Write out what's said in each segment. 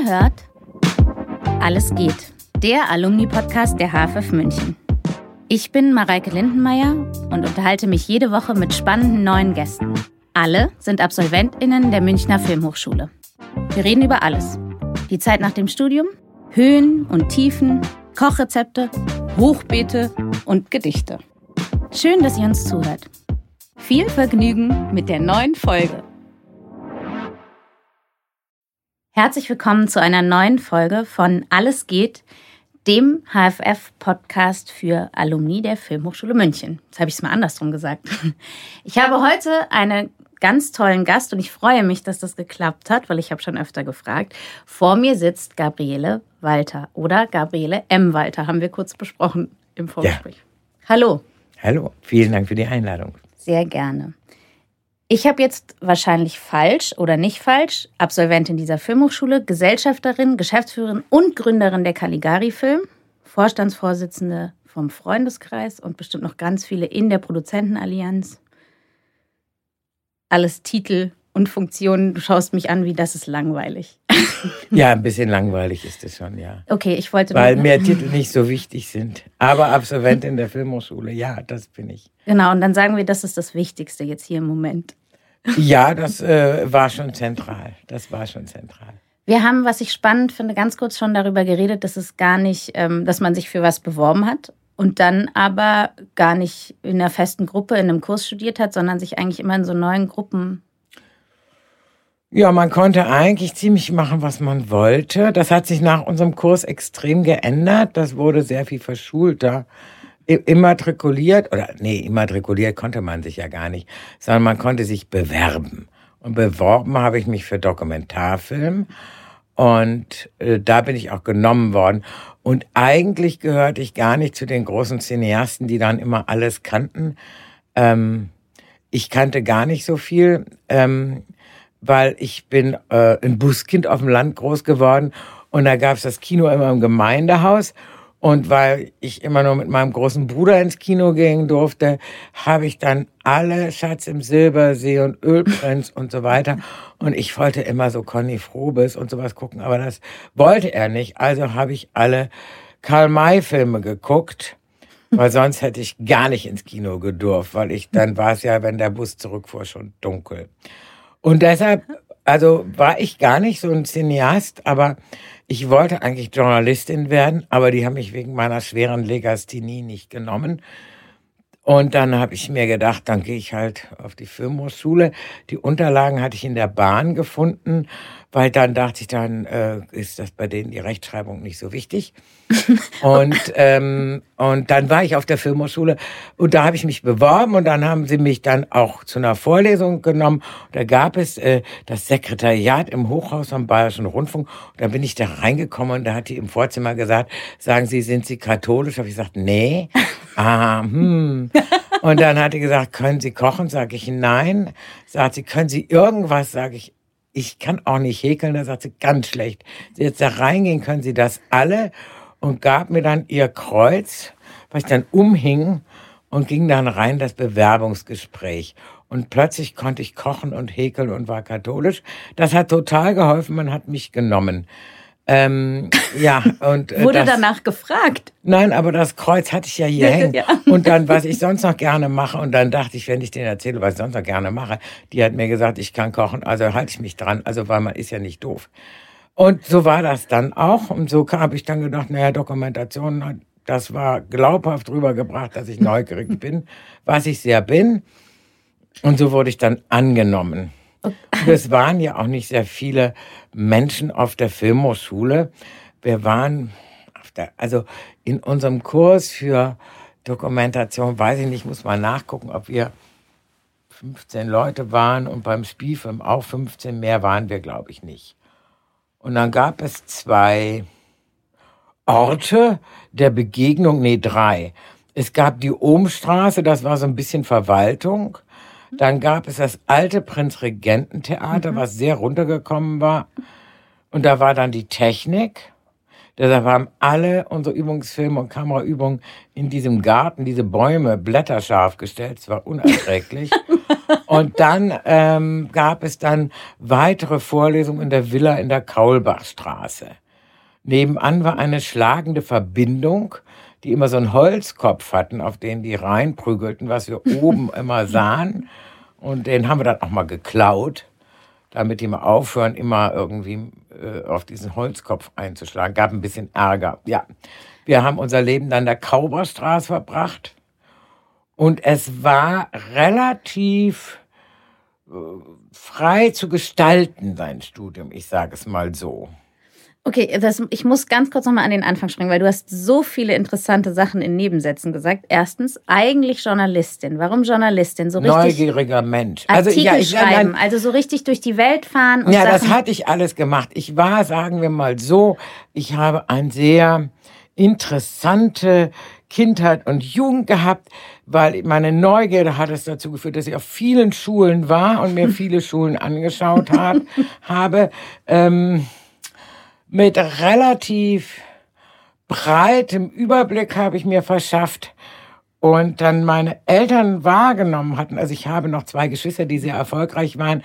Ihr hört Alles geht, der Alumni-Podcast der HFF München. Ich bin Mareike Lindenmeier und unterhalte mich jede Woche mit spannenden neuen Gästen. Alle sind AbsolventInnen der Münchner Filmhochschule. Wir reden über alles. Die Zeit nach dem Studium, Höhen und Tiefen, Kochrezepte, Hochbeete und Gedichte. Schön, dass ihr uns zuhört. Viel Vergnügen mit der neuen Folge. Herzlich willkommen zu einer neuen Folge von Alles geht, dem HFF-Podcast für Alumni der Filmhochschule München. Jetzt habe ich es mal andersrum gesagt. Ich habe heute einen ganz tollen Gast und ich freue mich, dass das geklappt hat, weil ich habe schon öfter gefragt. Vor mir sitzt Gabriele Walter oder Gabriele M. Walter, haben wir kurz besprochen im Vorgespräch. Ja. Hallo. Hallo, vielen Dank für die Einladung. Sehr gerne. Ich habe jetzt wahrscheinlich falsch oder nicht falsch, Absolventin dieser Filmhochschule, Gesellschafterin, Geschäftsführerin und Gründerin der Caligari Film, Vorstandsvorsitzende vom Freundeskreis und bestimmt noch ganz viele in der Produzentenallianz. Alles Titel und Funktionen. Du schaust mich an, wie das ist langweilig. Ja, ein bisschen langweilig ist es schon, ja. Okay, ich wollte. Weil mehr Titel nicht so wichtig sind. Aber Absolventin der Filmhochschule, ja, das bin ich. Genau, und dann sagen wir, das ist das Wichtigste jetzt hier im Moment. Ja, das äh, war schon zentral. Das war schon zentral. Wir haben, was ich spannend finde, ganz kurz schon darüber geredet, dass es gar nicht, ähm, dass man sich für was beworben hat und dann aber gar nicht in einer festen Gruppe in einem Kurs studiert hat, sondern sich eigentlich immer in so neuen Gruppen ja, man konnte eigentlich ziemlich machen, was man wollte. Das hat sich nach unserem Kurs extrem geändert. Das wurde sehr viel verschulter. Immatrikuliert, oder nee, immatrikuliert konnte man sich ja gar nicht, sondern man konnte sich bewerben. Und beworben habe ich mich für Dokumentarfilm. Und äh, da bin ich auch genommen worden. Und eigentlich gehörte ich gar nicht zu den großen Cineasten, die dann immer alles kannten. Ähm, ich kannte gar nicht so viel. Ähm, weil ich bin äh, ein Buskind auf dem Land groß geworden und da gab's das Kino immer im Gemeindehaus. Und weil ich immer nur mit meinem großen Bruder ins Kino gehen durfte, habe ich dann alle Schatz im Silbersee und Ölprinz und so weiter. Und ich wollte immer so Conny Frobes und sowas gucken, aber das wollte er nicht. Also habe ich alle Karl-May-Filme geguckt, weil sonst hätte ich gar nicht ins Kino gedurft, weil ich, dann war es ja, wenn der Bus zurückfuhr, schon dunkel. Und deshalb, also war ich gar nicht so ein Cineast, aber ich wollte eigentlich Journalistin werden, aber die haben mich wegen meiner schweren Legasthenie nicht genommen. Und dann habe ich mir gedacht, dann gehe ich halt auf die Filmhochschule. Die Unterlagen hatte ich in der Bahn gefunden weil dann dachte ich, dann äh, ist das bei denen die Rechtschreibung nicht so wichtig. und, ähm, und dann war ich auf der Filmhochschule und da habe ich mich beworben und dann haben sie mich dann auch zu einer Vorlesung genommen. Da gab es äh, das Sekretariat im Hochhaus am Bayerischen Rundfunk. Und da bin ich da reingekommen und da hat die im Vorzimmer gesagt, sagen Sie, sind Sie katholisch? Habe ich gesagt, nee. ah, hm. Und dann hat die gesagt, können Sie kochen? Sage ich, nein. Sagt sie, können Sie irgendwas? Sage ich, ich kann auch nicht häkeln. Da sagt sie, ganz schlecht. Jetzt da reingehen können Sie das alle und gab mir dann ihr Kreuz, was ich dann umhing und ging dann rein das Bewerbungsgespräch. Und plötzlich konnte ich kochen und häkeln und war katholisch. Das hat total geholfen. Man hat mich genommen. Ähm, ja, und. Äh, Wurde das, danach gefragt? Nein, aber das Kreuz hatte ich ja hier hängen. Ja. Und dann, was ich sonst noch gerne mache, und dann dachte ich, wenn ich denen erzähle, was ich sonst noch gerne mache, die hat mir gesagt, ich kann kochen, also halte ich mich dran, also weil man ist ja nicht doof. Und so war das dann auch. Und so habe ich dann gedacht, naja, Dokumentation, das war glaubhaft rübergebracht, dass ich neugierig bin, was ich sehr bin. Und so wurde ich dann angenommen. Es waren ja auch nicht sehr viele Menschen auf der Filmhochschule. Wir waren auf der, also in unserem Kurs für Dokumentation, weiß ich nicht, muss mal nachgucken, ob wir 15 Leute waren und beim Spielfilm auch 15, mehr waren wir, glaube ich, nicht. Und dann gab es zwei Orte der Begegnung, nee, drei. Es gab die Ohmstraße, das war so ein bisschen Verwaltung. Dann gab es das alte Prinzregententheater, mhm. was sehr runtergekommen war. Und da war dann die Technik. Deshalb haben alle unsere Übungsfilme und Kameraübungen in diesem Garten, diese Bäume blätterscharf gestellt. Es war unerträglich. Und dann ähm, gab es dann weitere Vorlesungen in der Villa in der Kaulbachstraße. Nebenan war eine schlagende Verbindung, die immer so einen Holzkopf hatten, auf den die reinprügelten, was wir oben immer sahen. Und den haben wir dann auch mal geklaut, damit die mal aufhören, immer irgendwie äh, auf diesen Holzkopf einzuschlagen. Gab ein bisschen Ärger. Ja, wir haben unser Leben dann der Kauberstraße verbracht. Und es war relativ äh, frei zu gestalten, sein Studium. Ich sage es mal so. Okay, das, ich muss ganz kurz nochmal an den Anfang springen, weil du hast so viele interessante Sachen in Nebensätzen gesagt. Erstens, eigentlich Journalistin. Warum Journalistin? So richtig Neugieriger Mensch. Also, Artikel ja, ich, schreiben, also so richtig durch die Welt fahren. Und ja, Sachen. das hatte ich alles gemacht. Ich war, sagen wir mal so, ich habe ein sehr interessante Kindheit und Jugend gehabt, weil meine Neugierde hat es dazu geführt, dass ich auf vielen Schulen war und mir viele Schulen angeschaut hab, habe. Ähm, mit relativ breitem Überblick habe ich mir verschafft und dann meine Eltern wahrgenommen hatten. Also ich habe noch zwei Geschwister, die sehr erfolgreich waren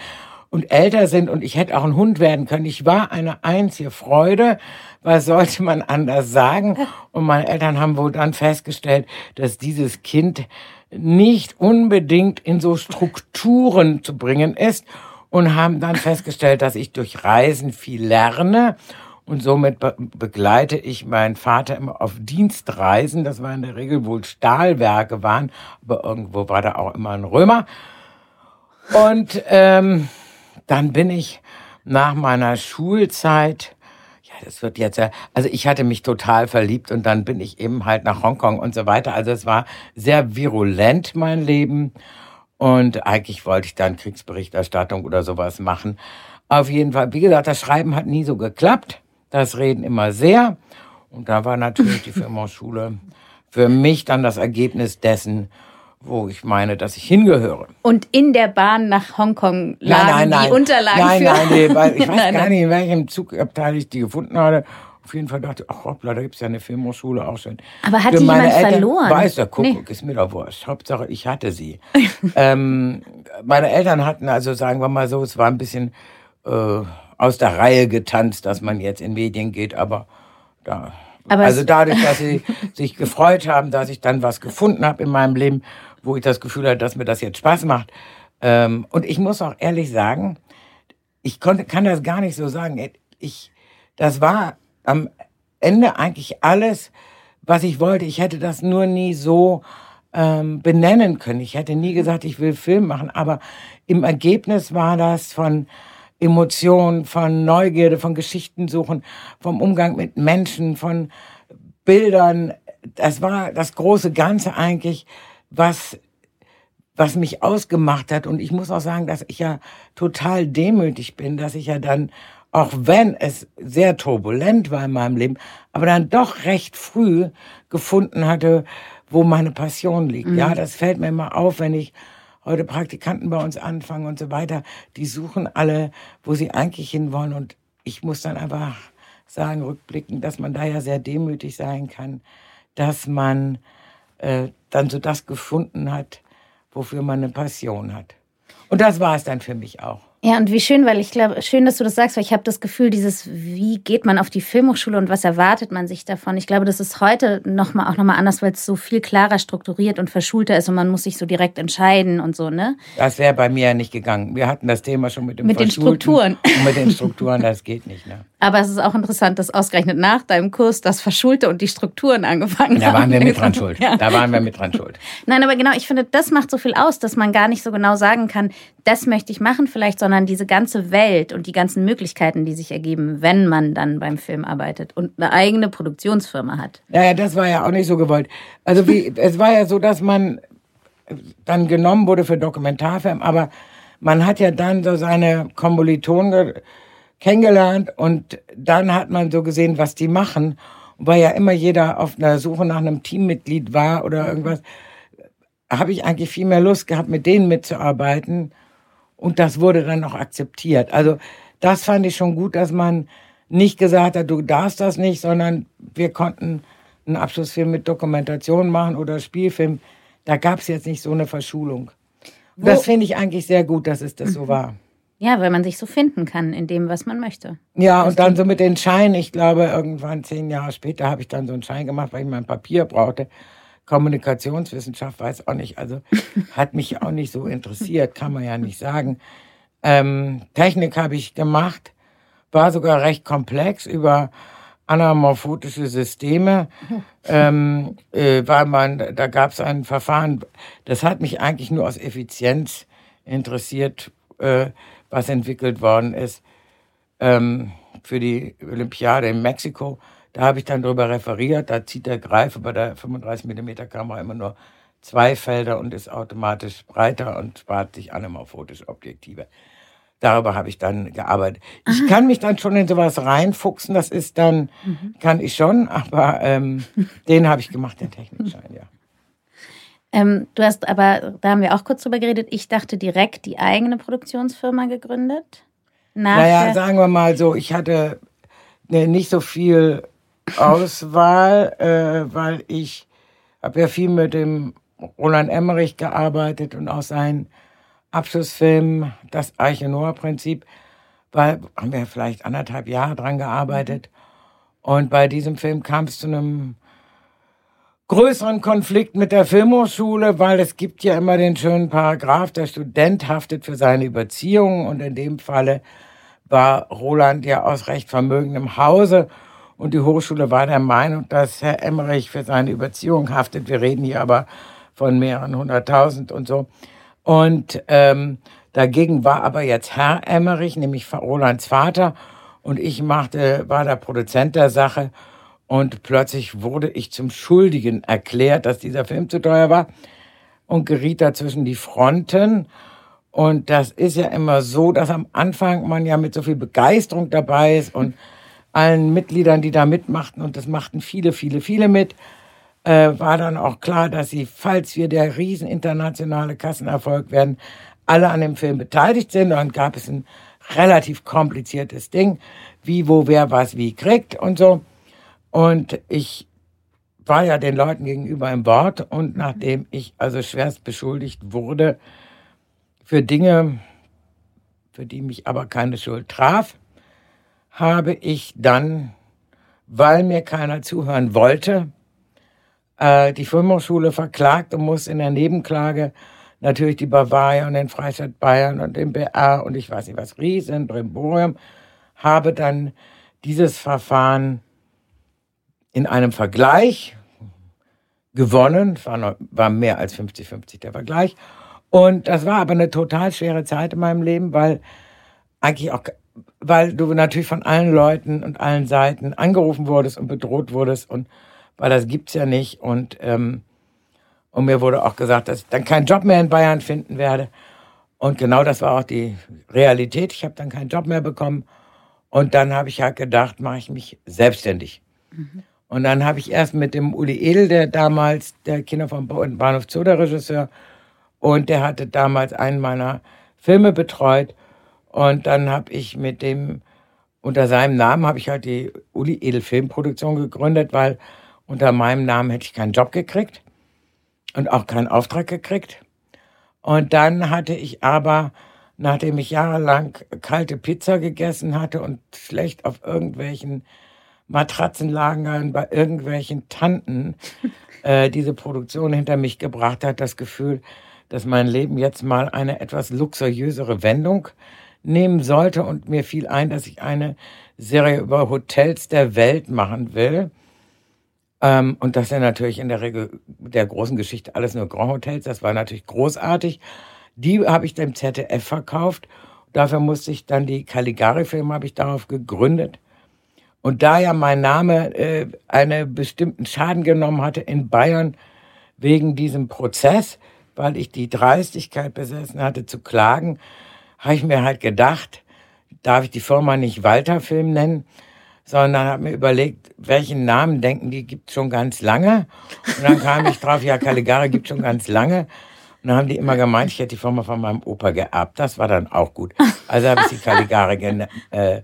und älter sind und ich hätte auch ein Hund werden können. Ich war eine einzige Freude. Was sollte man anders sagen? Und meine Eltern haben wohl dann festgestellt, dass dieses Kind nicht unbedingt in so Strukturen zu bringen ist und haben dann festgestellt, dass ich durch Reisen viel lerne und somit be begleite ich meinen Vater immer auf Dienstreisen. Das war in der Regel wohl Stahlwerke waren, aber irgendwo war da auch immer ein Römer. Und ähm, dann bin ich nach meiner Schulzeit, ja, das wird jetzt ja, also ich hatte mich total verliebt und dann bin ich eben halt nach Hongkong und so weiter. Also es war sehr virulent, mein Leben. Und eigentlich wollte ich dann Kriegsberichterstattung oder sowas machen. Auf jeden Fall, wie gesagt, das Schreiben hat nie so geklappt das Reden immer sehr. Und da war natürlich die Firmenschule für mich dann das Ergebnis dessen, wo ich meine, dass ich hingehöre. Und in der Bahn nach Hongkong lagen nein, nein, nein. die Unterlagen nein, für... Nein, nein, weil ich weiß nein, gar nicht, in welchem Zugabteil ich die gefunden habe. Auf jeden Fall dachte ich, ach hoppla, da gibt es ja eine Filmhochschule auch schon. Aber hat die jemand Eltern, verloren? Weiß der Kuckuck, nee. ist mir doch wurscht. Hauptsache, ich hatte sie. ähm, meine Eltern hatten also, sagen wir mal so, es war ein bisschen... Äh, aus der Reihe getanzt, dass man jetzt in Medien geht, aber da. Aber also dadurch, dass sie sich gefreut haben, dass ich dann was gefunden habe in meinem Leben, wo ich das Gefühl hatte, dass mir das jetzt Spaß macht. Ähm, und ich muss auch ehrlich sagen, ich konnte, kann das gar nicht so sagen. Ich, das war am Ende eigentlich alles, was ich wollte. Ich hätte das nur nie so ähm, benennen können. Ich hätte nie gesagt, ich will Film machen, aber im Ergebnis war das von Emotionen, von Neugierde, von Geschichten suchen, vom Umgang mit Menschen, von Bildern. Das war das große Ganze eigentlich, was, was mich ausgemacht hat. Und ich muss auch sagen, dass ich ja total demütig bin, dass ich ja dann, auch wenn es sehr turbulent war in meinem Leben, aber dann doch recht früh gefunden hatte, wo meine Passion liegt. Mhm. Ja, das fällt mir immer auf, wenn ich heute Praktikanten bei uns anfangen und so weiter, die suchen alle, wo sie eigentlich hinwollen. Und ich muss dann einfach sagen, rückblickend, dass man da ja sehr demütig sein kann, dass man äh, dann so das gefunden hat, wofür man eine Passion hat. Und das war es dann für mich auch. Ja, und wie schön, weil ich glaube, schön, dass du das sagst, weil ich habe das Gefühl, dieses, wie geht man auf die Filmhochschule und was erwartet man sich davon? Ich glaube, das ist heute noch mal, auch nochmal anders, weil es so viel klarer strukturiert und verschulter ist und man muss sich so direkt entscheiden und so, ne? Das wäre bei mir ja nicht gegangen. Wir hatten das Thema schon mit dem Mit den Strukturen. Mit den Strukturen, das geht nicht, ne? Aber es ist auch interessant, dass ausgerechnet nach deinem Kurs das Verschulte und die Strukturen angefangen da haben. Da waren wir mit dran schuld. Ja. Da waren wir mit dran schuld. Nein, aber genau, ich finde, das macht so viel aus, dass man gar nicht so genau sagen kann, das möchte ich machen vielleicht, sondern diese ganze Welt und die ganzen Möglichkeiten, die sich ergeben, wenn man dann beim Film arbeitet und eine eigene Produktionsfirma hat. Naja, das war ja auch nicht so gewollt. Also wie, es war ja so, dass man dann genommen wurde für Dokumentarfilm, aber man hat ja dann so seine Kommilitonen kennengelernt und dann hat man so gesehen, was die machen. Und weil ja immer jeder auf einer Suche nach einem Teammitglied war oder irgendwas, habe ich eigentlich viel mehr Lust gehabt, mit denen mitzuarbeiten. Und das wurde dann auch akzeptiert. Also das fand ich schon gut, dass man nicht gesagt hat, du darfst das nicht, sondern wir konnten einen Abschlussfilm mit Dokumentation machen oder Spielfilm. Da gab es jetzt nicht so eine Verschulung. Wo das finde ich eigentlich sehr gut, dass es das mhm. so war. Ja, weil man sich so finden kann in dem, was man möchte. Ja, das und dann so mit den Scheinen. Ich glaube, irgendwann zehn Jahre später habe ich dann so einen Schein gemacht, weil ich mein Papier brauchte. Kommunikationswissenschaft weiß auch nicht, also hat mich auch nicht so interessiert, kann man ja nicht sagen. Ähm, Technik habe ich gemacht, war sogar recht komplex über anamorphotische Systeme, ähm, äh, weil man, da gab es ein Verfahren, das hat mich eigentlich nur aus Effizienz interessiert, äh, was entwickelt worden ist ähm, für die Olympiade in Mexiko. Da habe ich dann darüber referiert, da zieht der Greifer bei der 35 mm Kamera immer nur zwei Felder und ist automatisch breiter und spart sich anamorphotische Objektive. Darüber habe ich dann gearbeitet. Ich Aha. kann mich dann schon in sowas reinfuchsen, das ist dann, mhm. kann ich schon, aber ähm, den habe ich gemacht, den Technikschein, ja. Ähm, du hast aber, da haben wir auch kurz drüber geredet, ich dachte direkt die eigene Produktionsfirma gegründet. Nach naja, sagen wir mal so, ich hatte ne, nicht so viel Auswahl, äh, weil ich habe ja viel mit dem Roland Emmerich gearbeitet und auch seinen Abschlussfilm, das Arche Noah-Prinzip, weil haben wir vielleicht anderthalb Jahre dran gearbeitet. Und bei diesem Film kam es zu einem größeren Konflikt mit der Filmhochschule, weil es gibt ja immer den schönen Paragraph, der Student haftet für seine Überziehung und in dem Falle war Roland ja aus recht vermögendem Hause und die Hochschule war der Meinung, dass Herr Emmerich für seine Überziehung haftet. Wir reden hier aber von mehreren hunderttausend und so. Und ähm, dagegen war aber jetzt Herr Emmerich, nämlich Rolands Vater, und ich machte, war der Produzent der Sache. Und plötzlich wurde ich zum Schuldigen erklärt, dass dieser Film zu teuer war und geriet dazwischen die Fronten. Und das ist ja immer so, dass am Anfang man ja mit so viel Begeisterung dabei ist und allen Mitgliedern, die da mitmachten, und das machten viele, viele, viele mit, äh, war dann auch klar, dass sie, falls wir der riesen internationale Kassenerfolg werden, alle an dem Film beteiligt sind. Dann gab es ein relativ kompliziertes Ding, wie, wo, wer was wie kriegt und so. Und ich war ja den Leuten gegenüber im Wort und nachdem ich also schwerst beschuldigt wurde für Dinge, für die mich aber keine Schuld traf, habe ich dann, weil mir keiner zuhören wollte, äh, die Filmhochschule verklagt und muss in der Nebenklage natürlich die Bavaria und den Freistaat Bayern und den BR und ich weiß nicht was, Riesen, Brimborium, habe dann dieses Verfahren in einem Vergleich gewonnen, war, noch, war mehr als 50-50 der Vergleich. Und das war aber eine total schwere Zeit in meinem Leben, weil eigentlich auch, weil du natürlich von allen Leuten und allen Seiten angerufen wurdest und bedroht wurdest und weil das gibt's ja nicht. Und, ähm, und mir wurde auch gesagt, dass ich dann keinen Job mehr in Bayern finden werde. Und genau das war auch die Realität. Ich habe dann keinen Job mehr bekommen. Und dann habe ich halt gedacht, mache ich mich selbstständig. Mhm. Und dann habe ich erst mit dem Uli Edel, der damals der Kinder vom Bahnhof Zoo, der Regisseur, und der hatte damals einen meiner Filme betreut. Und dann habe ich mit dem, unter seinem Namen habe ich halt die Uli Edel Filmproduktion gegründet, weil unter meinem Namen hätte ich keinen Job gekriegt und auch keinen Auftrag gekriegt. Und dann hatte ich aber, nachdem ich jahrelang kalte Pizza gegessen hatte und schlecht auf irgendwelchen Matratzenlagern bei irgendwelchen Tanten äh, diese Produktion hinter mich gebracht hat, das Gefühl, dass mein Leben jetzt mal eine etwas luxuriösere Wendung nehmen sollte und mir fiel ein, dass ich eine Serie über Hotels der Welt machen will. Ähm, und das sind natürlich in der Regel der großen Geschichte alles nur Grand Hotels. Das war natürlich großartig. Die habe ich dem ZDF verkauft. Dafür musste ich dann die Caligari-Filme habe ich darauf gegründet. Und da ja mein Name äh, einen bestimmten Schaden genommen hatte in Bayern wegen diesem Prozess, weil ich die Dreistigkeit besessen hatte zu klagen, habe ich mir halt gedacht, darf ich die Firma nicht Walter Film nennen, sondern habe mir überlegt, welchen Namen denken die gibt schon ganz lange. Und dann kam ich drauf, ja, Caligari gibt schon ganz lange. Und dann haben die immer gemeint, ich hätte die Firma von meinem Opa geerbt. Das war dann auch gut. Also habe ich sie Caligari gen äh,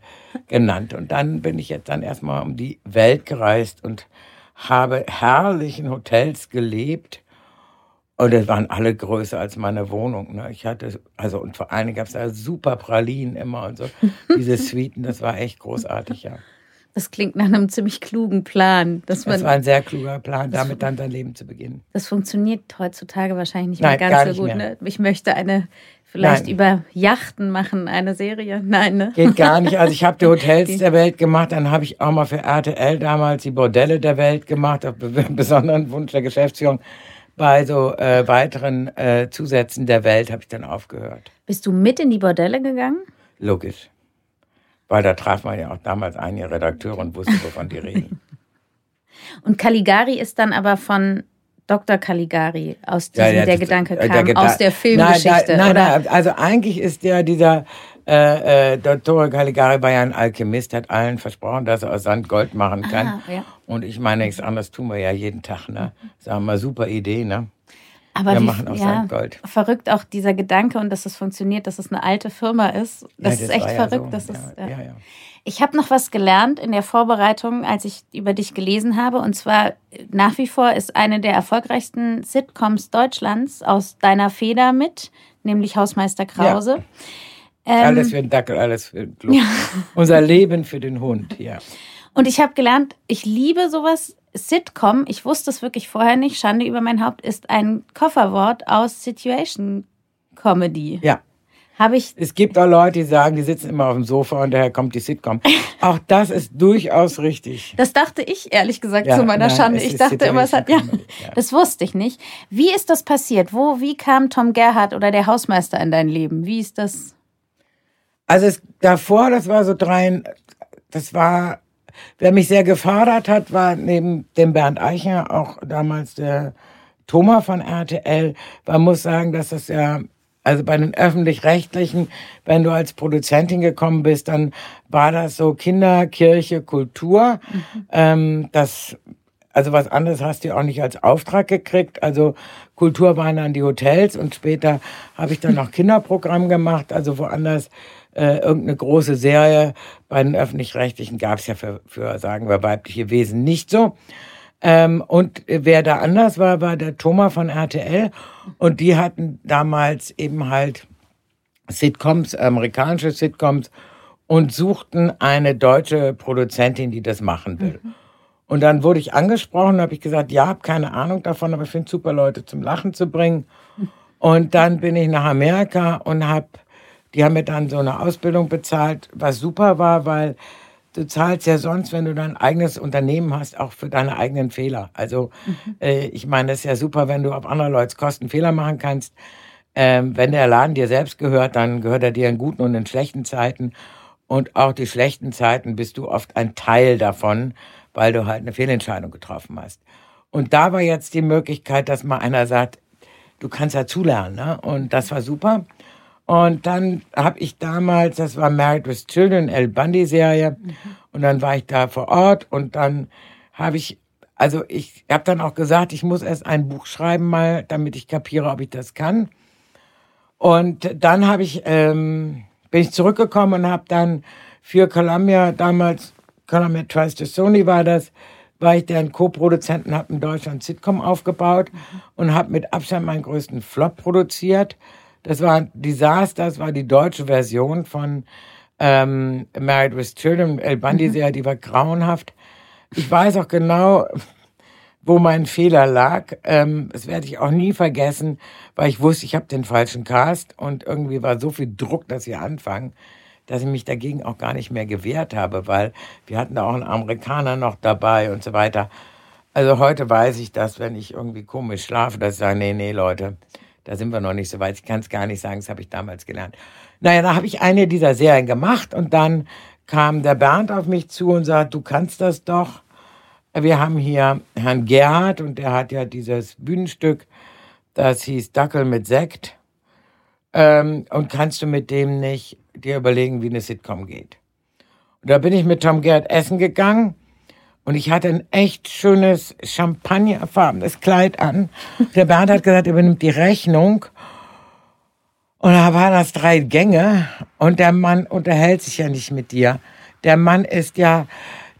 genannt. Und dann bin ich jetzt dann erstmal um die Welt gereist und habe herrlichen Hotels gelebt Und es waren alle größer als meine Wohnung. Ne? Ich hatte, also und vor allen Dingen gab es da super Pralinen immer und so. Diese Suiten, das war echt großartig, ja. Das klingt nach einem ziemlich klugen Plan. Dass man, das war ein sehr kluger Plan, damit dann dein Leben zu beginnen. Das funktioniert heutzutage wahrscheinlich nicht Nein, mehr ganz so gut. Ne? Ich möchte eine vielleicht Nein. über Yachten machen, eine Serie. Nein, ne? Geht gar nicht. Also ich habe die Hotels der Welt gemacht, dann habe ich auch mal für RTL damals die Bordelle der Welt gemacht, auf besonderen Wunsch der Geschäftsführung. Bei so äh, weiteren äh, Zusätzen der Welt habe ich dann aufgehört. Bist du mit in die Bordelle gegangen? Logisch. Weil da traf man ja auch damals einige Redakteure und wusste, wovon die reden. Und Caligari ist dann aber von Dr. Caligari, aus diesem ja, ja, der Gedanke kam, der Geda aus der Filmgeschichte. Nein, nein, nein, also eigentlich ist ja dieser äh, äh, Dr. Caligari war ja ein Alchemist, hat allen versprochen, dass er aus Sand Gold machen kann. Aha, ja. Und ich meine, nichts anderes tun wir ja jeden Tag. Ne? Sagen wir, super Idee, ne? Aber wir machen aus ja, Gold. Verrückt auch dieser Gedanke und dass es funktioniert, dass es eine alte Firma ist. Das, ja, das ist echt verrückt. So. Das ja, ist, ja. Ich habe noch was gelernt in der Vorbereitung, als ich über dich gelesen habe. Und zwar nach wie vor ist eine der erfolgreichsten Sitcoms Deutschlands aus deiner Feder mit, nämlich Hausmeister Krause. Ähm, alles für den Dackel, alles für den Club. Unser Leben für den Hund, ja. Und ich habe gelernt, ich liebe sowas Sitcom, ich wusste es wirklich vorher nicht, Schande über mein Haupt, ist ein Kofferwort aus Situation Comedy. Ja. Habe ich. Es gibt auch Leute, die sagen, die sitzen immer auf dem Sofa und daher kommt die Sitcom. auch das ist durchaus richtig. Das dachte ich ehrlich gesagt ja, zu meiner nein, Schande. Ich dachte immer, es hat ja, ja, das wusste ich nicht. Wie ist das passiert? Wo, wie kam Tom Gerhardt oder der Hausmeister in dein Leben? Wie ist das? Also es, davor, das war so drei, das war Wer mich sehr gefordert hat, war neben dem Bernd Eicher auch damals der Thomas von RTL. Man muss sagen, dass das ja, also bei den öffentlich-rechtlichen, wenn du als Produzentin gekommen bist, dann war das so Kinder, Kirche, Kultur. Mhm. Ähm, das also was anderes hast du auch nicht als Auftrag gekriegt. Also Kultur waren dann die Hotels und später habe ich dann noch Kinderprogramm gemacht, also woanders äh, irgendeine große Serie. Bei den öffentlich-rechtlichen gab es ja für, für, sagen wir, weibliche Wesen nicht so. Ähm, und wer da anders war, war der Thomas von RTL. Und die hatten damals eben halt Sitcoms, amerikanische Sitcoms und suchten eine deutsche Produzentin, die das machen will. Mhm. Und dann wurde ich angesprochen, habe ich gesagt, ja, habe keine Ahnung davon, aber ich finde super Leute zum Lachen zu bringen. Und dann bin ich nach Amerika und habe die haben mir dann so eine Ausbildung bezahlt, was super war, weil du zahlst ja sonst, wenn du dein eigenes Unternehmen hast, auch für deine eigenen Fehler. Also mhm. äh, ich meine, es ist ja super, wenn du auf andere Leute Kosten Fehler machen kannst. Ähm, wenn der Laden dir selbst gehört, dann gehört er dir in guten und in schlechten Zeiten. Und auch die schlechten Zeiten bist du oft ein Teil davon, weil du halt eine Fehlentscheidung getroffen hast. Und da war jetzt die Möglichkeit, dass mal einer sagt, du kannst dazulernen. Ne? Und das war super. Und dann habe ich damals, das war Married with Children, El Bundy Serie, mhm. und dann war ich da vor Ort und dann habe ich, also ich habe dann auch gesagt, ich muss erst ein Buch schreiben mal, damit ich kapiere, ob ich das kann. Und dann habe ich, ähm, bin ich zurückgekommen und habe dann für Columbia damals, Columbia Tries to Sony war das, war ich deren Co-Produzenten, habe in Deutschland Sitcom aufgebaut mhm. und habe mit Abstand meinen größten Flop produziert. Das war ein Desaster, das war die deutsche Version von ähm, Married with Children, El Bundy mhm. Die war grauenhaft. Ich weiß auch genau, wo mein Fehler lag. Ähm, das werde ich auch nie vergessen, weil ich wusste, ich habe den falschen Cast und irgendwie war so viel Druck, dass wir anfangen, dass ich mich dagegen auch gar nicht mehr gewehrt habe, weil wir hatten da auch einen Amerikaner noch dabei und so weiter. Also heute weiß ich das, wenn ich irgendwie komisch schlafe, dass ich sage, nee, nee, Leute, da sind wir noch nicht so weit. Ich kann es gar nicht sagen, das habe ich damals gelernt. Naja, da habe ich eine dieser Serien gemacht und dann kam der Bernd auf mich zu und sagt, du kannst das doch. Wir haben hier Herrn Gerhard und der hat ja dieses Bühnenstück, das hieß Dackel mit Sekt. Ähm, und kannst du mit dem nicht dir überlegen, wie eine Sitcom geht? Und da bin ich mit Tom Gerhard essen gegangen und ich hatte ein echt schönes champagnerfarbenes Kleid an. Der Bernd hat gesagt, er übernimmt die Rechnung. Und da waren das drei Gänge. Und der Mann unterhält sich ja nicht mit dir. Der Mann ist ja,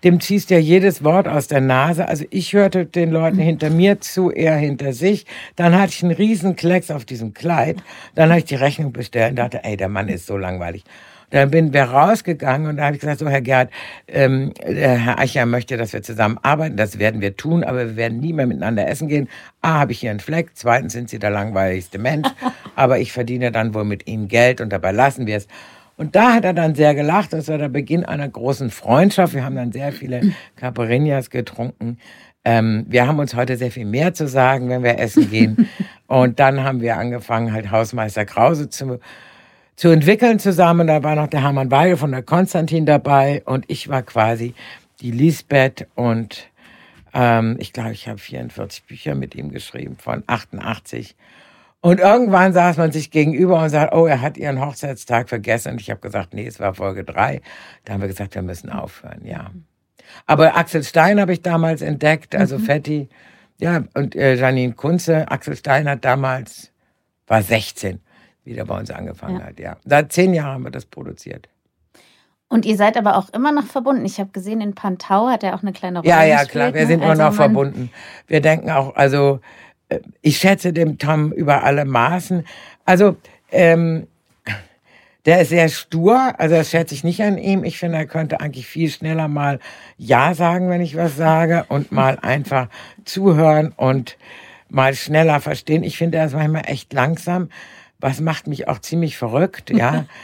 dem ziehst ja jedes Wort aus der Nase. Also ich hörte den Leuten hinter mir zu, er hinter sich. Dann hatte ich einen riesen Klecks auf diesem Kleid. Dann habe ich die Rechnung bestellt und dachte, ey, der Mann ist so langweilig. Dann bin wir rausgegangen und da habe ich gesagt, so Herr Gerhard, ähm, Herr Eicher möchte, dass wir zusammen arbeiten. Das werden wir tun, aber wir werden nie mehr miteinander essen gehen. A, habe ich hier einen Fleck. Zweitens sind Sie der langweiligste Mensch. aber ich verdiene dann wohl mit Ihnen Geld und dabei lassen wir es. Und da hat er dann sehr gelacht. Das war der Beginn einer großen Freundschaft. Wir haben dann sehr viele Caipirinhas getrunken. Ähm, wir haben uns heute sehr viel mehr zu sagen, wenn wir essen gehen. Und dann haben wir angefangen, halt Hausmeister Krause zu zu entwickeln zusammen. Da war noch der Hermann Weigel von der Konstantin dabei und ich war quasi die Lisbeth und ähm, ich glaube, ich habe 44 Bücher mit ihm geschrieben von 88. Und irgendwann saß man sich gegenüber und sagt, oh, er hat ihren Hochzeitstag vergessen. Und ich habe gesagt, nee, es war Folge drei. Da haben wir gesagt, wir müssen aufhören, ja. Aber Axel Stein habe ich damals entdeckt, also mhm. Fetti. Ja, und äh, Janine Kunze. Axel Stein hat damals, war 16 wieder bei uns angefangen ja. hat, ja. Seit zehn Jahren haben wir das produziert. Und ihr seid aber auch immer noch verbunden. Ich habe gesehen, in Pantau hat er auch eine kleine Rolle Ja, ja, klar, wir ne? sind also immer noch verbunden. Wir denken auch, also äh, ich schätze den Tom über alle Maßen. Also, ähm, der ist sehr stur, also das schätze ich nicht an ihm. Ich finde, er könnte eigentlich viel schneller mal Ja sagen, wenn ich was sage und mal einfach zuhören und mal schneller verstehen. Ich finde, er ist manchmal echt langsam was macht mich auch ziemlich verrückt, ja.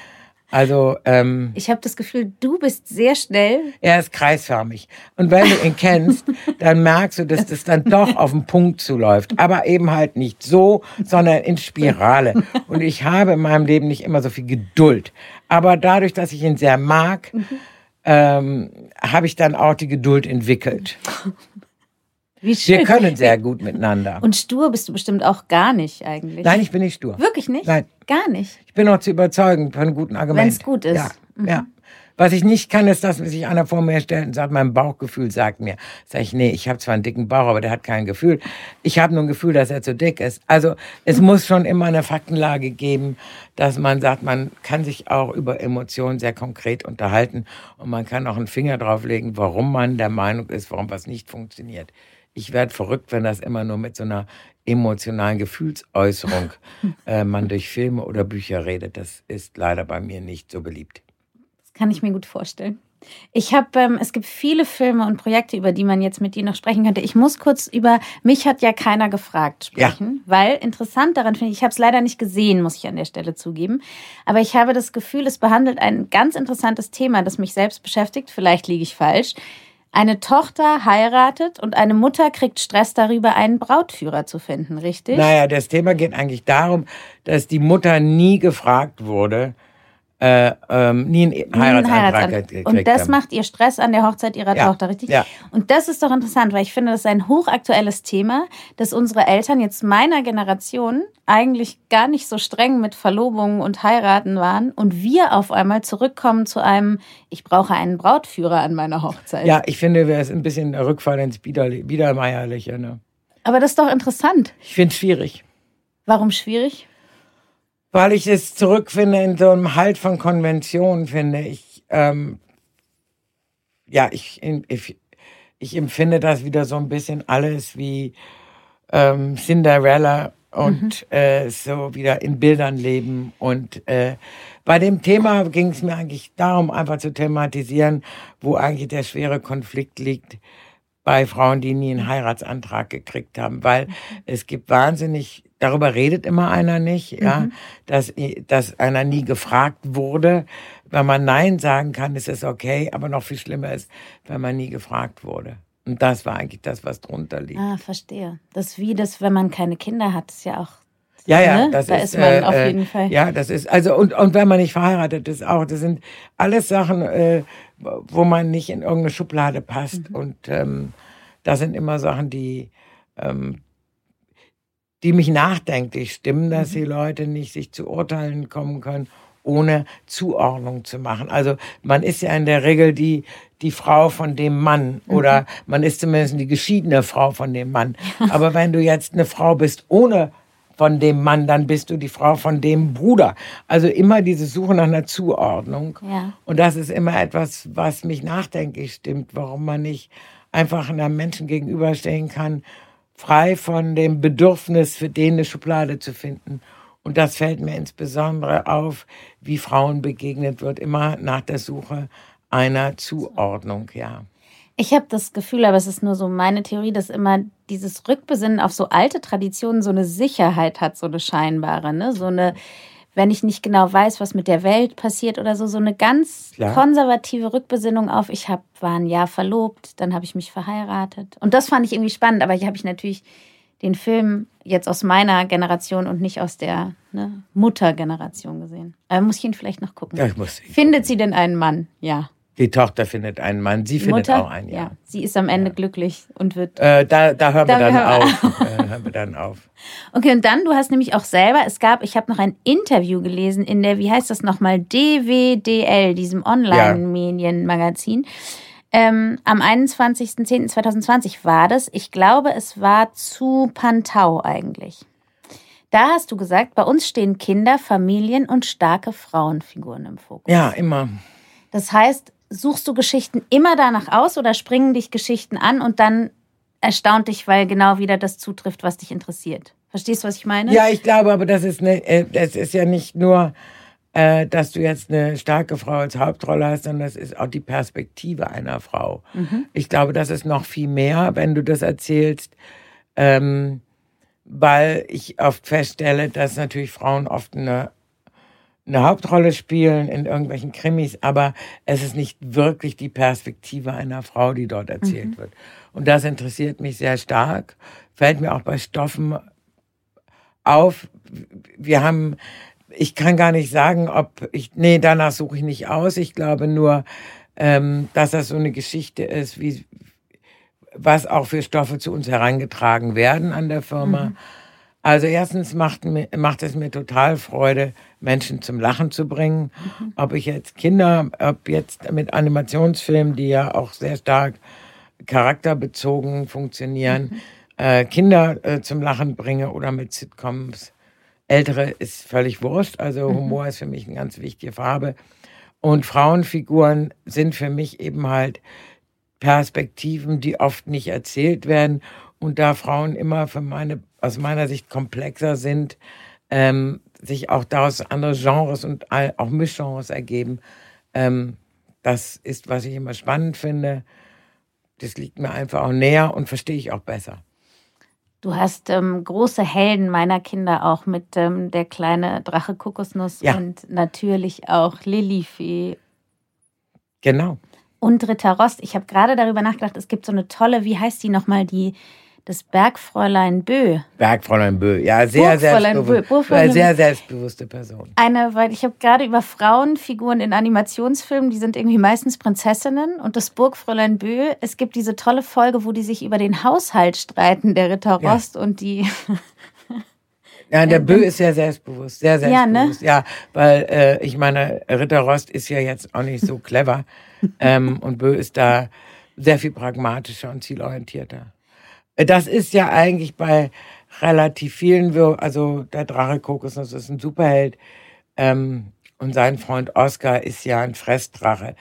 Also ähm, ich habe das Gefühl, du bist sehr schnell. Er ist kreisförmig und wenn du ihn kennst, dann merkst du, dass das dann doch auf den Punkt zuläuft, aber eben halt nicht so, sondern in Spirale. Und ich habe in meinem Leben nicht immer so viel Geduld, aber dadurch, dass ich ihn sehr mag, mhm. ähm, habe ich dann auch die Geduld entwickelt. Wir können sehr gut miteinander. Und stur bist du bestimmt auch gar nicht eigentlich. Nein, ich bin nicht stur. Wirklich nicht? Nein. Gar nicht. Ich bin auch zu überzeugen von guten Argumenten. Wenn es gut ist. Ja. Mhm. ja. Was ich nicht kann, ist, dass sich einer vor mir stellt und sagt, mein Bauchgefühl sagt mir. Sag ich, nee, ich habe zwar einen dicken Bauch, aber der hat kein Gefühl. Ich habe nur ein Gefühl, dass er zu dick ist. Also es muss schon immer eine Faktenlage geben, dass man sagt, man kann sich auch über Emotionen sehr konkret unterhalten und man kann auch einen Finger drauflegen, warum man der Meinung ist, warum was nicht funktioniert ich werde verrückt, wenn das immer nur mit so einer emotionalen Gefühlsäußerung äh, man durch Filme oder Bücher redet. Das ist leider bei mir nicht so beliebt. Das kann ich mir gut vorstellen. Ich habe, ähm, es gibt viele Filme und Projekte, über die man jetzt mit dir noch sprechen könnte. Ich muss kurz über mich hat ja keiner gefragt sprechen, ja. weil interessant daran finde ich, ich habe es leider nicht gesehen, muss ich an der Stelle zugeben. Aber ich habe das Gefühl, es behandelt ein ganz interessantes Thema, das mich selbst beschäftigt. Vielleicht liege ich falsch. Eine Tochter heiratet und eine Mutter kriegt Stress darüber, einen Brautführer zu finden, richtig? Naja, das Thema geht eigentlich darum, dass die Mutter nie gefragt wurde, äh, ähm, nie einen Heiratsantrag gekriegt Und das haben. macht ihr Stress an der Hochzeit ihrer ja. Tochter, richtig? Ja. Und das ist doch interessant, weil ich finde, das ist ein hochaktuelles Thema, dass unsere Eltern jetzt meiner Generation eigentlich gar nicht so streng mit Verlobungen und Heiraten waren und wir auf einmal zurückkommen zu einem, ich brauche einen Brautführer an meiner Hochzeit. Ja, ich finde, wir ist ein bisschen ein Rückfall ins Biedermeierliche. Ne? Aber das ist doch interessant. Ich finde es schwierig. Warum schwierig? Weil ich es zurückfinde in so einem Halt von Konventionen, finde ich. Ähm, ja, ich, ich, ich empfinde das wieder so ein bisschen alles wie ähm, Cinderella und mhm. äh, so wieder in Bildern leben. Und äh, bei dem Thema ging es mir eigentlich darum, einfach zu thematisieren, wo eigentlich der schwere Konflikt liegt bei Frauen, die nie einen Heiratsantrag gekriegt haben, weil mhm. es gibt wahnsinnig darüber redet immer einer nicht, ja, mhm. dass, dass einer nie gefragt wurde. Wenn man Nein sagen kann, ist es okay, aber noch viel schlimmer ist, wenn man nie gefragt wurde. Und das war eigentlich das, was drunter liegt. Ah, verstehe. Das ist wie das, wenn man keine Kinder hat, ist ja auch. Ja, ja, ne? das da ist, ist man äh, auf jeden Fall. Ja, das ist, also, und, und wenn man nicht verheiratet ist auch, das sind alles Sachen, äh, wo man nicht in irgendeine Schublade passt. Mhm. Und ähm, das sind immer Sachen, die, ähm, die mich nachdenklich stimmen, dass mhm. die Leute nicht sich zu Urteilen kommen können, ohne Zuordnung zu machen. Also man ist ja in der Regel die, die Frau von dem Mann mhm. oder man ist zumindest die geschiedene Frau von dem Mann. Aber wenn du jetzt eine Frau bist ohne von dem Mann, dann bist du die Frau von dem Bruder. Also immer diese Suche nach einer Zuordnung. Ja. Und das ist immer etwas, was mich nachdenklich stimmt, warum man nicht einfach einem Menschen gegenüberstehen kann, frei von dem Bedürfnis, für den eine Schublade zu finden. Und das fällt mir insbesondere auf, wie Frauen begegnet wird, immer nach der Suche einer Zuordnung, ja. Ich habe das Gefühl, aber es ist nur so meine Theorie, dass immer dieses Rückbesinnen auf so alte Traditionen so eine Sicherheit hat, so eine scheinbare, ne? So eine, wenn ich nicht genau weiß, was mit der Welt passiert oder so, so eine ganz Klar. konservative Rückbesinnung auf, ich hab, war ein Jahr verlobt, dann habe ich mich verheiratet. Und das fand ich irgendwie spannend, aber hier habe ich natürlich den Film jetzt aus meiner Generation und nicht aus der ne, Muttergeneration gesehen. Aber muss ich ihn vielleicht noch gucken. Das muss ich. Findet sie denn einen Mann? Ja. Die Tochter findet einen Mann, sie findet Mutter? auch einen, ja. Sie ist am Ende glücklich und wird. Äh, da, da hören wir Da dann hören wir auf. äh, hören wir dann auf. Okay, und dann, du hast nämlich auch selber, es gab, ich habe noch ein Interview gelesen in der, wie heißt das nochmal, DWDL, diesem Online-Medienmagazin. Ähm, am 21.10.2020 war das. Ich glaube, es war zu Pantau eigentlich. Da hast du gesagt, bei uns stehen Kinder, Familien und starke Frauenfiguren im Fokus. Ja, immer. Das heißt, suchst du Geschichten immer danach aus oder springen dich Geschichten an und dann erstaunt dich, weil genau wieder das zutrifft, was dich interessiert? Verstehst du, was ich meine? Ja, ich glaube aber, das ist, ne, äh, das ist ja nicht nur, äh, dass du jetzt eine starke Frau als Hauptrolle hast, sondern das ist auch die Perspektive einer Frau. Ich glaube, das ist noch viel mehr, wenn du das erzählst, ähm, weil ich oft feststelle, dass natürlich Frauen oft eine eine Hauptrolle spielen in irgendwelchen Krimis, aber es ist nicht wirklich die Perspektive einer Frau, die dort erzählt wird. Und das interessiert mich sehr stark. Fällt mir auch bei Stoffen auf. Wir haben, ich kann gar nicht sagen, ob ich, nee, danach suche ich nicht aus. Ich glaube nur, ähm, dass das so eine Geschichte ist, wie, was auch für Stoffe zu uns herangetragen werden an der Firma. Also erstens macht, macht es mir total Freude, Menschen zum Lachen zu bringen. Ob ich jetzt Kinder, ob jetzt mit Animationsfilmen, die ja auch sehr stark charakterbezogen funktionieren, äh, Kinder äh, zum Lachen bringe oder mit Sitcoms. Ältere ist völlig wurscht. Also Humor ist für mich eine ganz wichtige Farbe. Und Frauenfiguren sind für mich eben halt Perspektiven, die oft nicht erzählt werden. Und da Frauen immer für meine, aus meiner Sicht komplexer sind, ähm, sich auch daraus andere Genres und auch Mischgenres ergeben. Ähm, das ist, was ich immer spannend finde. Das liegt mir einfach auch näher und verstehe ich auch besser. Du hast ähm, große Helden meiner Kinder auch mit ähm, der kleine Drache Kokosnuss Ja. und natürlich auch Lilifee Genau. und Ritter Rost. Ich habe gerade darüber nachgedacht, es gibt so eine tolle, wie heißt die nochmal, die das Bergfräulein Bö. Bergfräulein Bö. Ja, sehr Burgfräulein Bö. selbstbewusst. Burgfräulein Äh, sehr selbstbewusste Person. Eine, weil ich habe gerade über Frauenfiguren in Animationsfilmen, die sind irgendwie meistens Prinzessinnen und das Burgfräulein Bö, es gibt diese tolle Folge, wo die sich über den Haushalt streiten, der Ritter Ja. Rost und die Ja, der Bö ist sehr selbstbewusst, sehr Ja, ne? selbstbewusst. Ja, weil äh, ich meine, Ritter Rost ist ja jetzt auch nicht so clever ähm, und Bö ist da sehr viel pragmatischer und zielorientierter. Äh, Das ist ja eigentlich bei relativ vielen, Wir- also der Drache Kokosnuss ist ein Superheld ähm, und sein Freund Oscar ist ja ein Fressdrache,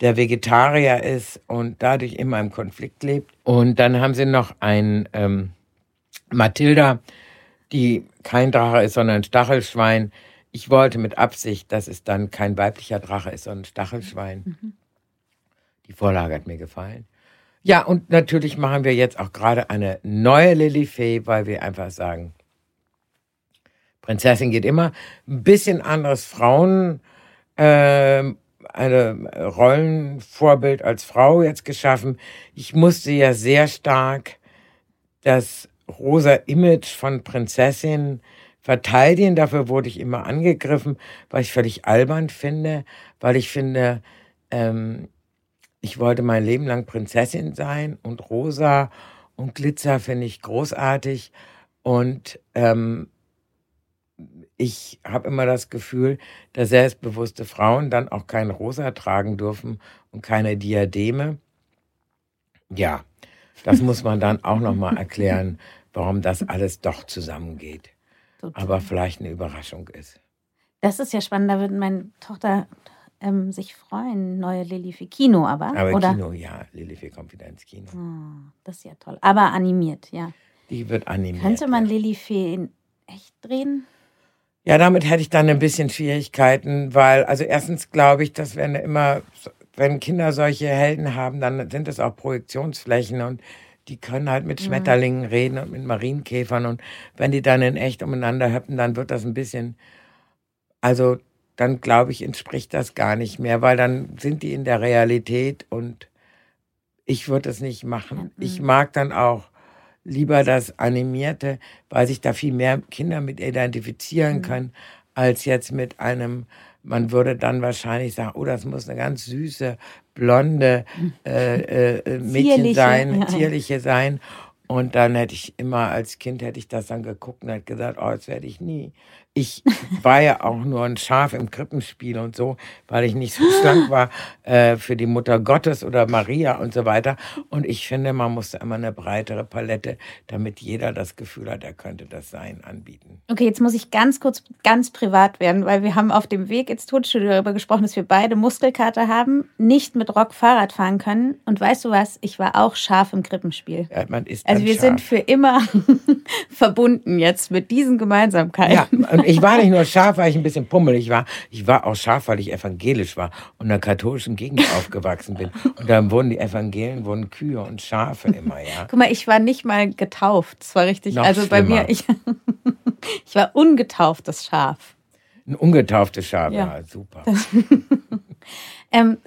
der Vegetarier ist und dadurch immer im Konflikt lebt. Und dann haben sie noch ein ähm, Mathilda, die kein Drache ist, sondern ein Stachelschwein. Ich wollte mit Absicht, dass es dann kein weiblicher Drache ist, sondern ein Stachelschwein. Die Vorlage hat mir gefallen. Ja, und natürlich machen wir jetzt auch gerade eine neue Lilifee, weil wir einfach sagen, Prinzessin geht immer. Ein bisschen anderes Frauen, ähm, eine Rollenvorbild als Frau jetzt geschaffen. Ich musste ja sehr stark das rosa Image von Prinzessin verteidigen. Dafür wurde ich immer angegriffen, weil ich völlig albern finde, weil ich finde, ähm, ich wollte mein Leben lang Prinzessin sein und rosa und Glitzer finde ich großartig und ähm, ich habe immer das Gefühl, dass selbstbewusste Frauen dann auch kein Rosa tragen dürfen und keine Diademe. Ja, das muss man dann auch noch mal erklären, warum das alles doch zusammengeht. Total. aber vielleicht eine Überraschung ist. Das ist ja spannend, da würde meine Tochter ähm, sich freuen. Neue Lilly für Kino, aber. Aber oder? Kino, ja, Lilly für Konfidenz Kino. Oh, das ist ja toll. Aber animiert, ja. Die wird animiert. Könnte man ja. Lilly für in echt drehen? Ja, damit hätte ich dann ein bisschen Schwierigkeiten, weil, also erstens glaube ich, dass wenn immer, wenn Kinder solche Helden haben, dann sind es auch Projektionsflächen und die können halt mit Schmetterlingen reden und mit Marienkäfern und wenn die dann in echt umeinander hüpfen, dann wird das ein bisschen, also dann glaube ich, entspricht das gar nicht mehr, weil dann sind die in der Realität und ich würde es nicht machen. Ich mag dann auch lieber das Animierte, weil sich da viel mehr Kinder mit identifizieren Mhm. können, als jetzt mit einem, man würde dann wahrscheinlich sagen, oh, das muss eine ganz süße, blonde äh, äh, äh, Mädchen Zierliche, sein, ja. zierliche sein. Und dann hätte ich immer als Kind hätte ich das dann geguckt und hätte gesagt, oh, das werde ich nie. Ich war ja auch nur ein Schaf im Krippenspiel und so, weil ich nicht so schlank war äh, für die Mutter Gottes oder Maria und so weiter. Und ich finde, man musste immer eine breitere Palette, damit jeder das Gefühl hat, er könnte das sein, anbieten. Okay, jetzt muss ich ganz kurz ganz privat werden, weil wir haben auf dem Weg ins Tonstudio darüber gesprochen, dass wir beide Muskelkater haben, nicht mit Rock Fahrrad fahren können. Und weißt du was? Ich war auch scharf im Krippenspiel. Ja, Also wir scharf. sind für immer verbunden jetzt mit diesen Gemeinsamkeiten. Ja, und ich war nicht nur scharf, weil ich ein bisschen pummelig war. Ich war auch scharf, weil ich evangelisch war und in einer katholischen Gegend aufgewachsen bin. Und dann wurden die Evangelien, wurden Kühe und Schafe immer, ja. Guck mal, ich war nicht mal getauft. Das war richtig. Noch also bei schlimmer. mir, ich, ich war ungetauftes Schaf. Ein ungetauftes Schaf, Ja. ja, super. Ähm,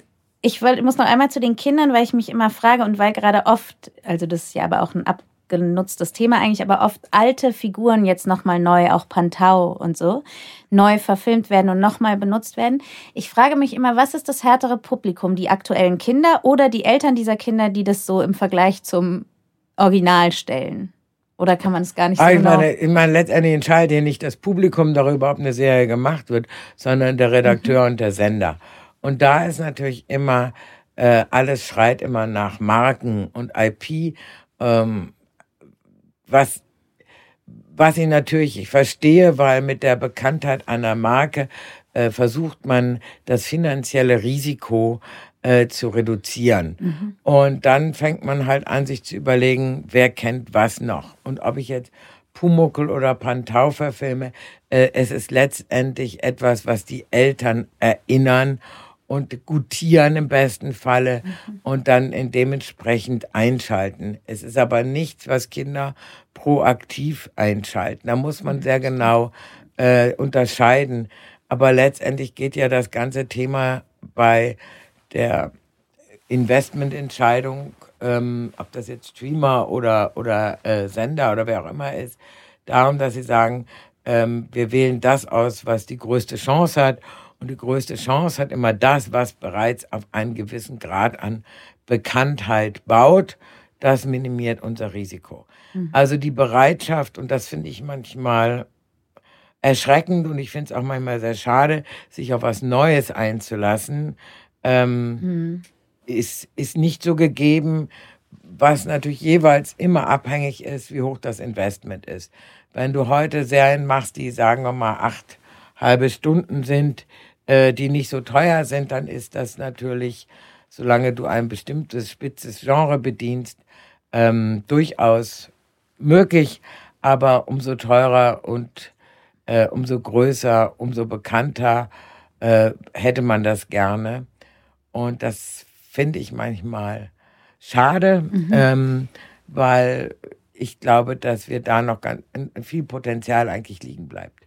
ich wollt, muss noch einmal zu den Kindern, weil ich mich immer frage und weil gerade oft, also das ist ja aber auch ein abgenutztes Thema eigentlich, aber oft alte Figuren jetzt nochmal neu, auch Pantau und so, neu verfilmt werden und nochmal benutzt werden. Ich frage mich immer, was ist das härtere Publikum? Die aktuellen Kinder oder die Eltern dieser Kinder, die das so im Vergleich zum Original stellen? Oder kann man es gar nicht so Aber ich genau? meine, ich meine, letztendlich entscheidet ja nicht das Publikum darüber, ob eine Serie gemacht wird, sondern der Redakteur und der Sender. Und da ist natürlich immer, äh, alles schreit immer nach Marken und IP, ähm, was, was ich natürlich, ich verstehe, weil mit der Bekanntheit einer Marke äh, versucht man das finanzielle Risiko äh, zu reduzieren. Und dann fängt man halt an, sich zu überlegen, wer kennt was noch. Und ob ich jetzt Pumuckel oder Pantau verfilme, äh, es ist letztendlich etwas, was die Eltern erinnern und gutieren im besten Falle und dann in dementsprechend einschalten. Es ist aber nichts, was Kinder proaktiv einschalten. Da muss man sehr genau äh, unterscheiden. Aber letztendlich geht ja das ganze Thema bei der Investmententscheidung, ähm, ob das jetzt Streamer oder, oder äh, Sender oder wer auch immer ist, darum, dass sie sagen, ähm, wir wählen das aus, was die größte Chance hat. Und die größte Chance hat immer das, was bereits auf einen gewissen Grad an Bekanntheit baut. Das minimiert unser Risiko. Also die Bereitschaft, und das finde ich manchmal erschreckend und ich finde es auch manchmal sehr schade, sich auf was Neues einzulassen, ähm, ist, ist nicht so gegeben, was natürlich jeweils immer abhängig ist, wie hoch das Investment ist. Wenn du heute Serien machst, die sagen wir mal acht halbe Stunden sind, äh, die nicht so teuer sind, dann ist das natürlich, solange du ein bestimmtes spitzes Genre bedienst, ähm, durchaus möglich, aber umso teurer und äh, umso größer, umso bekannter äh, hätte man das gerne. Und das finde ich manchmal schade, ähm, weil ich glaube, dass wir da noch ganz, viel Potenzial eigentlich liegen bleibt.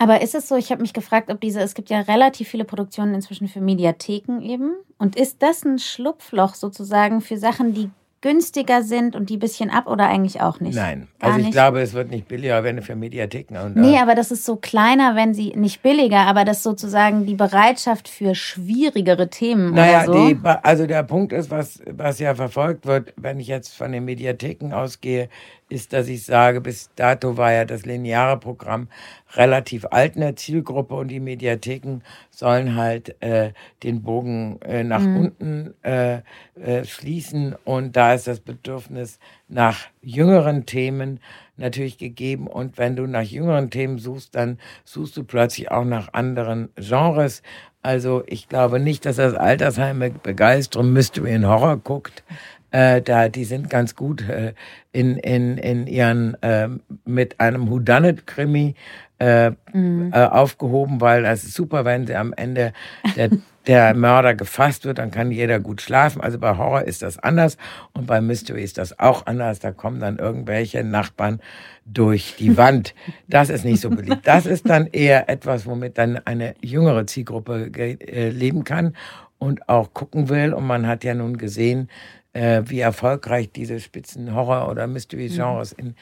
Aber ist es so, ich habe mich gefragt, ob diese, es gibt ja relativ viele Produktionen inzwischen für Mediatheken eben. Und ist das ein Schlupfloch sozusagen für Sachen, die günstiger sind und die ein bisschen ab oder eigentlich auch nicht? Nein, Gar also ich nicht? glaube, es wird nicht billiger, wenn du für Mediatheken und Nee, aber das ist so kleiner, wenn sie nicht billiger, aber das sozusagen die Bereitschaft für schwierigere Themen Naja, oder so. die, also der Punkt ist, was, was ja verfolgt wird, wenn ich jetzt von den Mediatheken ausgehe, ist, dass ich sage, bis dato war ja das lineare Programm relativ alt in der Zielgruppe und die Mediatheken sollen halt äh, den Bogen äh, nach mhm. unten äh, äh, schließen und da ist das Bedürfnis nach jüngeren Themen natürlich gegeben und wenn du nach jüngeren Themen suchst, dann suchst du plötzlich auch nach anderen Genres. Also ich glaube nicht, dass das Altersheim mit Begeisterung Mystery und Horror guckt, äh, da, die sind ganz gut äh, in, in, in ihren, äh, mit einem Whodunit-Krimi äh, mhm. äh, aufgehoben, weil das ist super, wenn sie am Ende der, der Mörder gefasst wird, dann kann jeder gut schlafen. Also bei Horror ist das anders und bei Mystery ist das auch anders. Da kommen dann irgendwelche Nachbarn durch die Wand. Das ist nicht so beliebt. Das ist dann eher etwas, womit dann eine jüngere Zielgruppe äh, leben kann und auch gucken will. Und man hat ja nun gesehen, äh, wie erfolgreich diese spitzen Horror- oder Mystery-Genres mhm. in,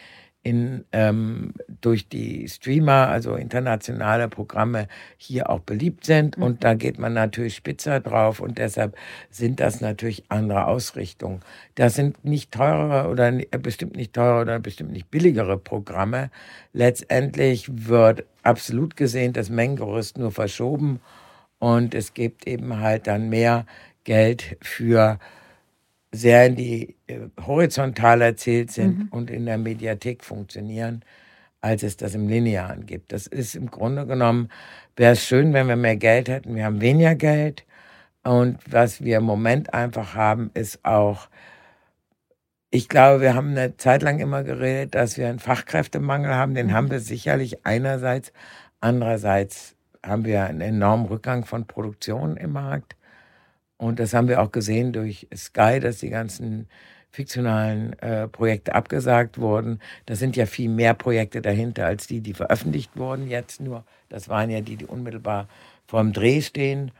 in, ähm, durch die Streamer, also internationale Programme, hier auch beliebt sind. Mhm. Und da geht man natürlich spitzer drauf und deshalb sind das natürlich andere Ausrichtungen. Das sind nicht teurere oder äh, bestimmt nicht teurere oder bestimmt nicht billigere Programme. Letztendlich wird absolut gesehen das Mengengerüst nur verschoben und es gibt eben halt dann mehr Geld für sehr in die äh, horizontal erzählt sind mhm. und in der Mediathek funktionieren, als es das im Linearen gibt. Das ist im Grunde genommen, wäre es schön, wenn wir mehr Geld hätten. Wir haben weniger Geld. Und was wir im Moment einfach haben, ist auch, ich glaube, wir haben eine Zeit lang immer geredet, dass wir einen Fachkräftemangel haben. Den mhm. haben wir sicherlich einerseits. Andererseits haben wir einen enormen Rückgang von Produktion im Markt. Und das haben wir auch gesehen durch Sky, dass die ganzen fiktionalen äh, Projekte abgesagt wurden. Da sind ja viel mehr Projekte dahinter als die, die veröffentlicht wurden jetzt nur. Das waren ja die, die unmittelbar vorm Dreh stehen.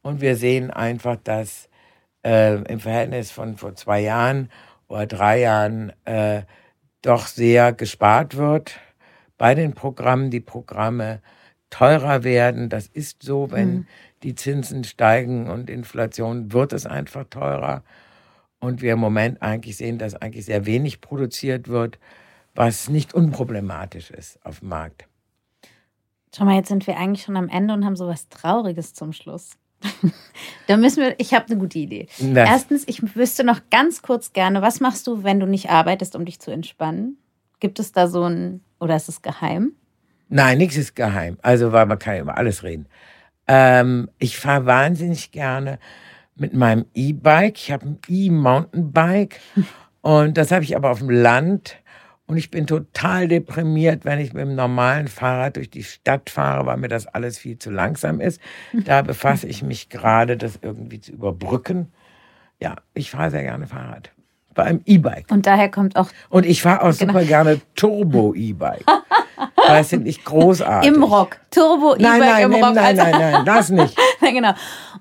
Und wir sehen einfach, dass äh, im Verhältnis von vor zwei Jahren oder drei Jahren äh, doch sehr gespart wird bei den Programmen. Die Programme teurer werden. Das ist so, wenn mhm die Zinsen steigen und Inflation, wird es einfach teurer. Und wir im Moment eigentlich sehen, dass eigentlich sehr wenig produziert wird, was nicht unproblematisch ist auf dem Markt. Schau mal, jetzt sind wir eigentlich schon am Ende und haben so was Trauriges zum Schluss. da müssen wir, ich habe eine gute Idee. Das. Erstens, ich wüsste noch ganz kurz gerne, was machst du, wenn du nicht arbeitest, um dich zu entspannen? Gibt es da so ein, oder ist es geheim? Nein, nichts ist geheim. Also, weil man kann ja über alles reden. Ähm, ich fahre wahnsinnig gerne mit meinem E-Bike. Ich habe ein E-Mountainbike und das habe ich aber auf dem Land. Und ich bin total deprimiert, wenn ich mit dem normalen Fahrrad durch die Stadt fahre, weil mir das alles viel zu langsam ist. Da befasse ich mich gerade, das irgendwie zu überbrücken. Ja, ich fahre sehr gerne Fahrrad. Bei einem E-Bike. Und daher kommt auch. Und ich fahre auch genau. super gerne Turbo-E-Bike. Das finde ich großartig. Im Rock. Turbo E-Bike nein, nein, im Rock. Nein, nein, nein, nein, das nicht. genau.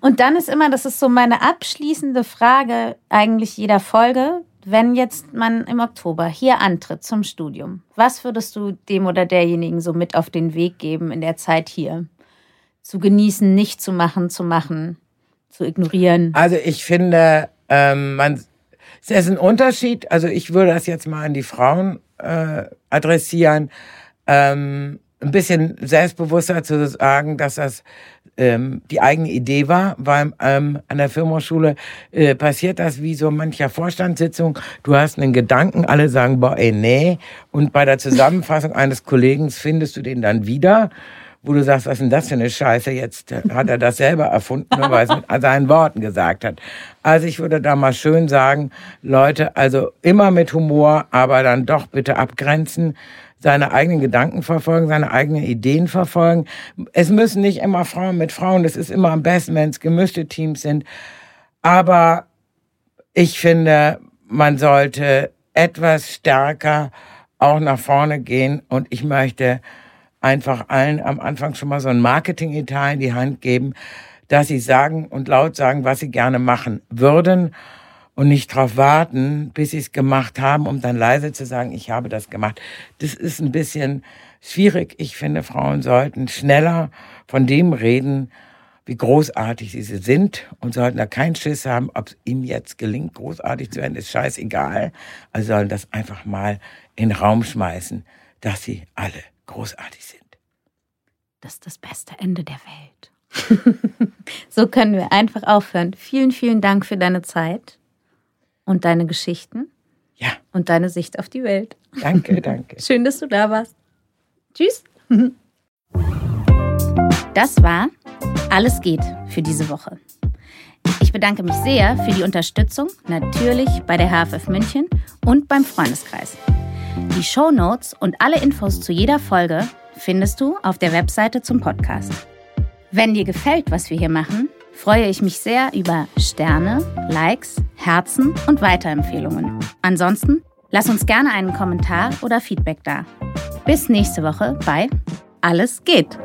Und dann ist immer, das ist so meine abschließende Frage eigentlich jeder Folge, wenn jetzt man im Oktober hier antritt zum Studium, was würdest du dem oder derjenigen so mit auf den Weg geben in der Zeit hier? Zu genießen, nicht zu machen, zu machen, zu ignorieren? Also ich finde, ähm, man, es ist ein Unterschied. Also ich würde das jetzt mal an die Frauen äh, adressieren ähm, ein bisschen selbstbewusster zu sagen, dass das ähm, die eigene Idee war, weil ähm, an der Firmenschule äh, passiert das wie so mancher Vorstandssitzung. Du hast einen Gedanken, alle sagen, boah, ey, nee. Und bei der Zusammenfassung eines Kollegen findest du den dann wieder, wo du sagst, was ist denn das für eine Scheiße? Jetzt hat er das selber erfunden, weil er es mit seinen Worten gesagt hat. Also ich würde da mal schön sagen, Leute, also immer mit Humor, aber dann doch bitte abgrenzen seine eigenen Gedanken verfolgen, seine eigenen Ideen verfolgen. Es müssen nicht immer Frauen mit Frauen, das ist immer am besten, wenn es gemischte Teams sind. Aber ich finde, man sollte etwas stärker auch nach vorne gehen und ich möchte einfach allen am Anfang schon mal so ein Marketing-Etat in die Hand geben, dass sie sagen und laut sagen, was sie gerne machen würden und nicht darauf warten, bis sie es gemacht haben, um dann leise zu sagen, ich habe das gemacht. Das ist ein bisschen schwierig. Ich finde, Frauen sollten schneller von dem reden, wie großartig sie sind und sollten da keinen Schiss haben, ob es ihnen jetzt gelingt, großartig zu werden, ist scheißegal. Also sollen das einfach mal in den Raum schmeißen, dass sie alle großartig sind. Das ist das beste Ende der Welt. so können wir einfach aufhören. Vielen, vielen Dank für deine Zeit und deine Geschichten. Ja. Und deine Sicht auf die Welt. Danke, danke. Schön, dass du da warst. Tschüss. Das war Alles geht für diese Woche. Ich bedanke mich sehr für die Unterstützung, natürlich bei der HFF München und beim Freundeskreis. Die Show Notes und alle Infos zu jeder Folge findest du auf der Webseite zum Podcast. Wenn dir gefällt, was wir hier machen, freue ich mich sehr über Sterne, Likes, Herzen und Weiterempfehlungen. Ansonsten lass uns gerne einen Kommentar oder Feedback da. Bis nächste Woche bei Alles geht.